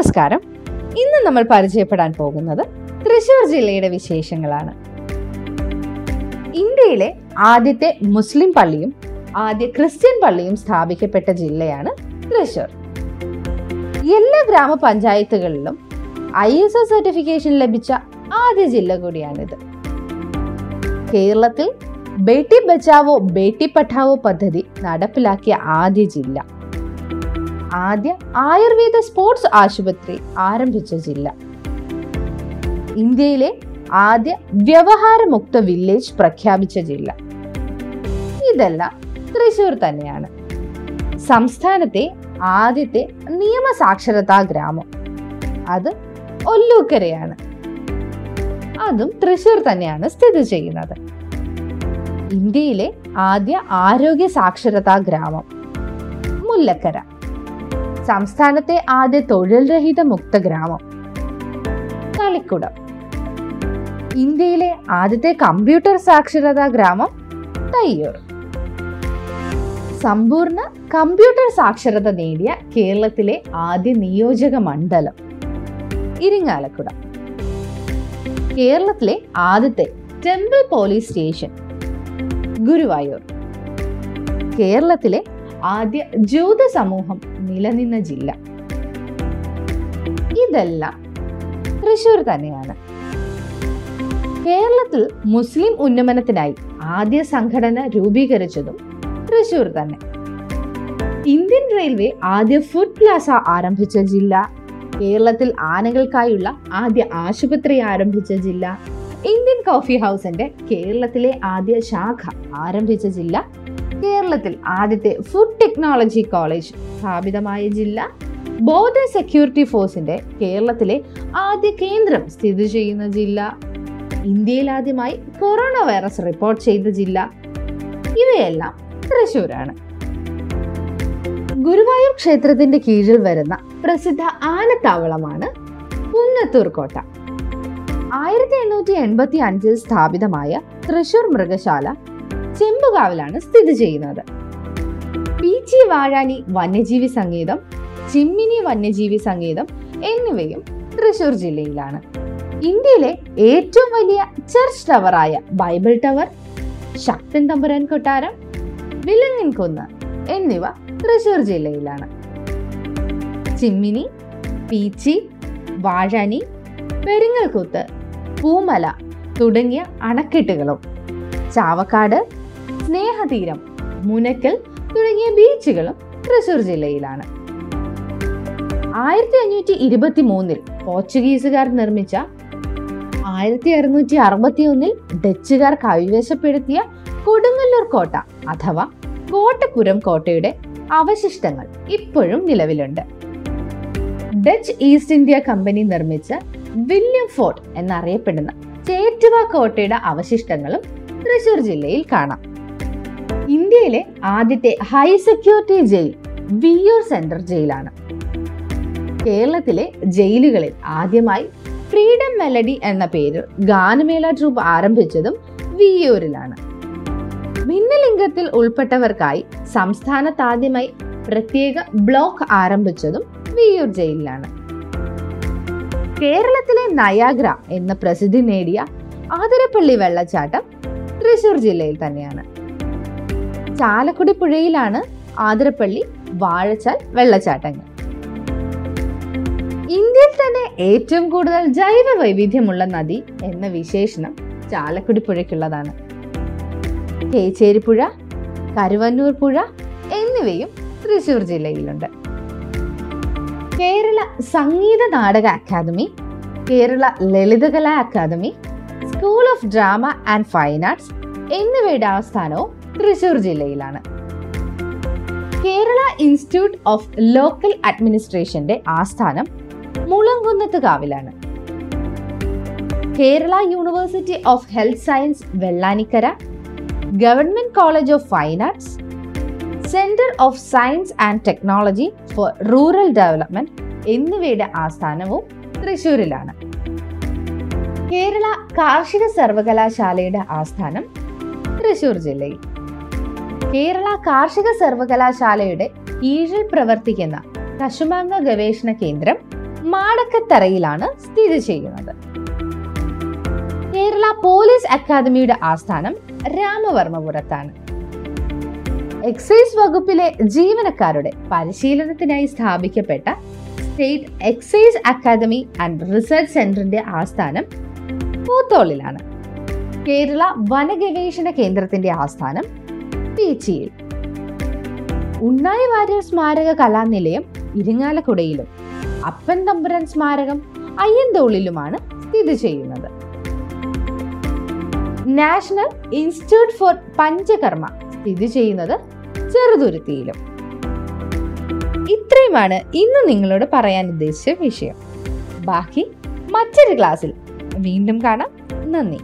നമസ്കാരം. ഇന്ന് നമ്മൾ പരിചയപ്പെടാൻ പോകുന്നത് തൃശൂർ ജില്ലയുടെ വിശേഷങ്ങളാണ്. ഇന്ത്യയിലെ ആദ്യത്തെ മുസ്ലിം പള്ളിയും ആദ്യ ക്രിസ്ത്യൻ പള്ളിയും സ്ഥാപിക്കപ്പെട്ട ജില്ലയാണ് തൃശൂർ. എല്ലാ ഗ്രാമപഞ്ചായത്തുകളിലും ഐ എസ് ഒ സർട്ടിഫിക്കേഷൻ ലഭിച്ച ആദ്യ ജില്ല കൂടിയാണിത്. കേരളത്തിൽ ബേട്ടി ബച്ചാവോ ബേട്ടി പഠാവോ പദ്ധതി നടപ്പിലാക്കിയ ആദ്യ ജില്ല. ആദ്യ ആയുർവേദ സ്പോർട്സ് ആശുപത്രി ആരംഭിച്ച ജില്ല. ഇന്ത്യയിലെ ആദ്യ വ്യവഹാരമുക്ത വില്ലേജ് പ്രഖ്യാപിച്ച ജില്ല. ഇതെല്ലാം തൃശൂർ തന്നെയാണ്. സംസ്ഥാനത്തെ ആദ്യത്തെ നിയമസാക്ഷരതാ ഗ്രാമം. അത് ഒല്ലൂക്കരയാണ്. അതും തൃശൂർ തന്നെയാണ് സ്ഥിതി ചെയ്യുന്നത്. ഇന്ത്യയിലെ ആദ്യ ആരോഗ്യ സാക്ഷരതാ ഗ്രാമം മുല്ലക്കര. സംസ്ഥാനത്തെ ആദ്യ തൊഴിൽ രഹിത മുക്ത ഗ്രാമം. തളിക്കുടം ഇന്ത്യയിലെ ആദ്യത്തെ കമ്പ്യൂട്ടർ സാക്ഷരതാ ഗ്രാമം തയ്യൂർ. സമ്പൂർണ കമ്പ്യൂട്ടർ സാക്ഷരത നേടിയ കേരളത്തിലെ ആദ്യ നിയോജക മണ്ഡലം ഇരിങ്ങാലക്കുട. കേരളത്തിലെ ആദ്യത്തെ ടെമ്പിൾ പോലീസ് സ്റ്റേഷൻ ഗുരുവായൂർ. കേരളത്തിലെ ആദ്യ ജൂത സമൂഹം നിലനിന്ന ജില്ല. ഇതെല്ലാം തൃശൂർ തന്നെയാണ്. കേരളത്തിൽ മുസ്ലിം ഉന്നമനത്തിനായി ആദ്യ സംഘടന രൂപീകരിച്ചതും തൃശൂർ തന്നെ. ഇന്ത്യൻ റെയിൽവേ ആദ്യ ഫുഡ് പ്ലാസ ആരംഭിച്ച ജില്ല. കേരളത്തിൽ ആനകൾക്കായുള്ള ആദ്യ ആശുപത്രി ആരംഭിച്ച ജില്ല. ഇന്ത്യൻ കോഫി ഹൗസിന്റെ കേരളത്തിലെ ആദ്യ ശാഖ ആരംഭിച്ച ജില്ല കേരളത്തിൽ ആദ്യത്തെ ഫുഡ് ടെക്നോളജി കോളേജ് സ്ഥാപിതമായ ജില്ല ബോർഡർ സെക്യൂരിറ്റി ഫോഴ്സിന്റെ കേരളത്തിലെ ആദ്യ കേന്ദ്രം സ്ഥിതി ചെയ്യുന്ന ജില്ല. ഇന്ത്യയിൽ ആദ്യമായി കൊറോണ വൈറസ് റിപ്പോർട്ട് ചെയ്ത ജില്ല. ഇവയെല്ലാം തൃശൂരാണ് ഗുരുവായൂർ ക്ഷേത്രത്തിന്റെ കീഴിൽ വരുന്ന പ്രസിദ്ധ ആനത്താവളമാണ് പുന്നത്തൂർ കോട്ട. ആയിരത്തി എണ്ണൂറ്റി എൺപത്തി അഞ്ചിൽ സ്ഥാപിതമായ തൃശൂർ മൃഗശാല ചെമ്പുകാവിലാണ് സ്ഥിതി ചെയ്യുന്നത്. പീച്ചി വാഴാനി വന്യജീവി സംഗീതം ചിമ്മിനി വന്യജീവി സംഗീതം എന്നിവയും തൃശൂർ ജില്ലയിലാണ്. ഇന്ത്യയിലെ ഏറ്റവും വലിയ ചർച്ച് ടവറായ ബൈബിൾ ടവർ ശക്തൻ തമ്പുരാൻ കൊട്ടാരം വിലങ്ങിൻ കുന്ന് എന്നിവ തൃശൂർ ജില്ലയിലാണ്. ചിമ്മിനി പീച്ചി വാഴാനി പെരിങ്ങൽക്കുത്ത് പൂമല തുടങ്ങിയ അണക്കെട്ടുകളും ചാവക്കാട് സ്നേഹതീരം മുനക്കൽ തുടങ്ങിയ ബീച്ചുകളും തൃശൂർ ജില്ലയിലാണ്. ആയിരത്തി അഞ്ഞൂറ്റി ഇരുപത്തി മൂന്നിൽ പോർച്ചുഗീസുകാർ നിർമ്മിച്ച ആയിരത്തി അറുന്നൂറ്റി അറുപത്തി ഒന്നിൽ ഡച്ചുകാർ കൈവശപ്പെടുത്തിയ കൊടുങ്ങല്ലൂർ കോട്ട അഥവാ കോട്ടപ്പുരം കോട്ടയുടെ അവശിഷ്ടങ്ങൾ ഇപ്പോഴും നിലവിലുണ്ട്. ഡച്ച് ഈസ്റ്റ് ഇന്ത്യ കമ്പനി നിർമ്മിച്ച വില്യം ഫോർട്ട് എന്നറിയപ്പെടുന്ന ചേറ്റുവ കോട്ടയുടെ അവശിഷ്ടങ്ങളും തൃശൂർ ജില്ലയിൽ കാണാം. ഇന്ത്യയിലെ ആദ്യത്തെ high security jail Viyyur central ജയിലാണ് കേരളത്തിലെ ജയിലുകളിൽ ആദ്യമായി ഫ്രീഡം മെലഡി എന്ന പേരിൽ ഗാനമേള ട്രൂപ്പ് ആരംഭിച്ചതും വിയൂരിലാണ് ഭിന്നലിംഗത്തിൽ ഉൾപ്പെട്ടവർക്കായി സംസ്ഥാനത്ത് ആദ്യമായി പ്രത്യേക ബ്ലോക്ക് ആരംഭിച്ചതും വിയൂർ ജയിലിലാണ് കേരളത്തിലെ നയാഗ്ര എന്ന പ്രസിദ്ധി നേടിയ ആതിരപ്പള്ളി വെള്ളച്ചാട്ടം തൃശൂർ ജില്ലയിൽ തന്നെയാണ്. ചാലക്കുടി പുഴയിലാണ് ആതിരപ്പള്ളി വാഴച്ചാൽ വെള്ളച്ചാട്ടങ്ങൾ. ഇന്ത്യയിൽ തന്നെ ഏറ്റവും കൂടുതൽ ജൈവ വൈവിധ്യമുള്ള നദി എന്ന വിശേഷണം ചാലക്കുടി പുഴയ്ക്കുള്ളതാണ് കേച്ചേരി പുഴ കരുവന്നൂർ പുഴ എന്നിവയും തൃശൂർ ജില്ലയിലുണ്ട്. Kerala Sangeetha Nataka academy Kerala Lalithakala academy school of drama and fine arts എന്നിവയുടെ ആസ്ഥാനവും തൃശൂർ ജില്ലയിലാണ്. കേരള ഇൻസ്റ്റിറ്റ്യൂട്ട് ഓഫ് ലോക്കൽ അഡ്മിനിസ്ട്രേഷന്റെ ആസ്ഥാനം Mulankunnath കാവിലാണ്. Kerala university of health science Vellanikkara government college of fine arts centre of science and technology for rural development എന്നിവയുടെ ആസ്ഥാനവും തൃശൂരിലാണ്. കേരള കാർഷിക സർവകലാശാലയുടെ ആസ്ഥാനം തൃശൂർ ജില്ലയിൽ. കേരള കാർഷിക സർവകലാശാലയുടെ കീഴിൽ പ്രവർത്തിക്കുന്ന കശുമാങ്ങ ഗവേഷണ കേന്ദ്രം മാടക്കത്തറയിലാണ് സ്ഥിതി ചെയ്യുന്നത്. കേരള പോലീസ് അക്കാദമിയുടെ ആസ്ഥാനം രാമവർമ്മപുരത്താണ്. എക്സൈസ് വകുപ്പിലെ ജീവനക്കാരുടെ പരിശീലനത്തിനായി സ്ഥാപിക്കപ്പെട്ട state excise academy and research സെന്ററിന്റെ ആസ്ഥാനം പൂത്തോളിലാണ്. കേരള വനഗവേഷണ കേന്ദ്രത്തിന്റെ ആസ്ഥാനം പീച്ചിയിൽ ഉണ്ണായി വാര്യർ സ്മാരക കലാനിലയം ഇരിങ്ങാലക്കുടയിലും അപ്പൻ തമ്പുരാൻ സ്മാരകം അയ്യന്തോളിലുമാണ് സ്ഥിതി ചെയ്യുന്നത്. നാഷണൽ ഇൻസ്റ്റിറ്റ്യൂട്ട് ഫോർ പഞ്ചകർമ്മ സ്ഥിതി ചെയ്യുന്നത് ചെറുതുരുത്തിയിലും. ഇത്രയുമാണ് ഇന്ന് നിങ്ങളോട് പറയാൻ ഉദ്ദേശിച്ച വിഷയം. ബാക്കി മറ്റൊരു ക്ലാസ്സിൽ വീണ്ടും കാണാം. നന്ദി.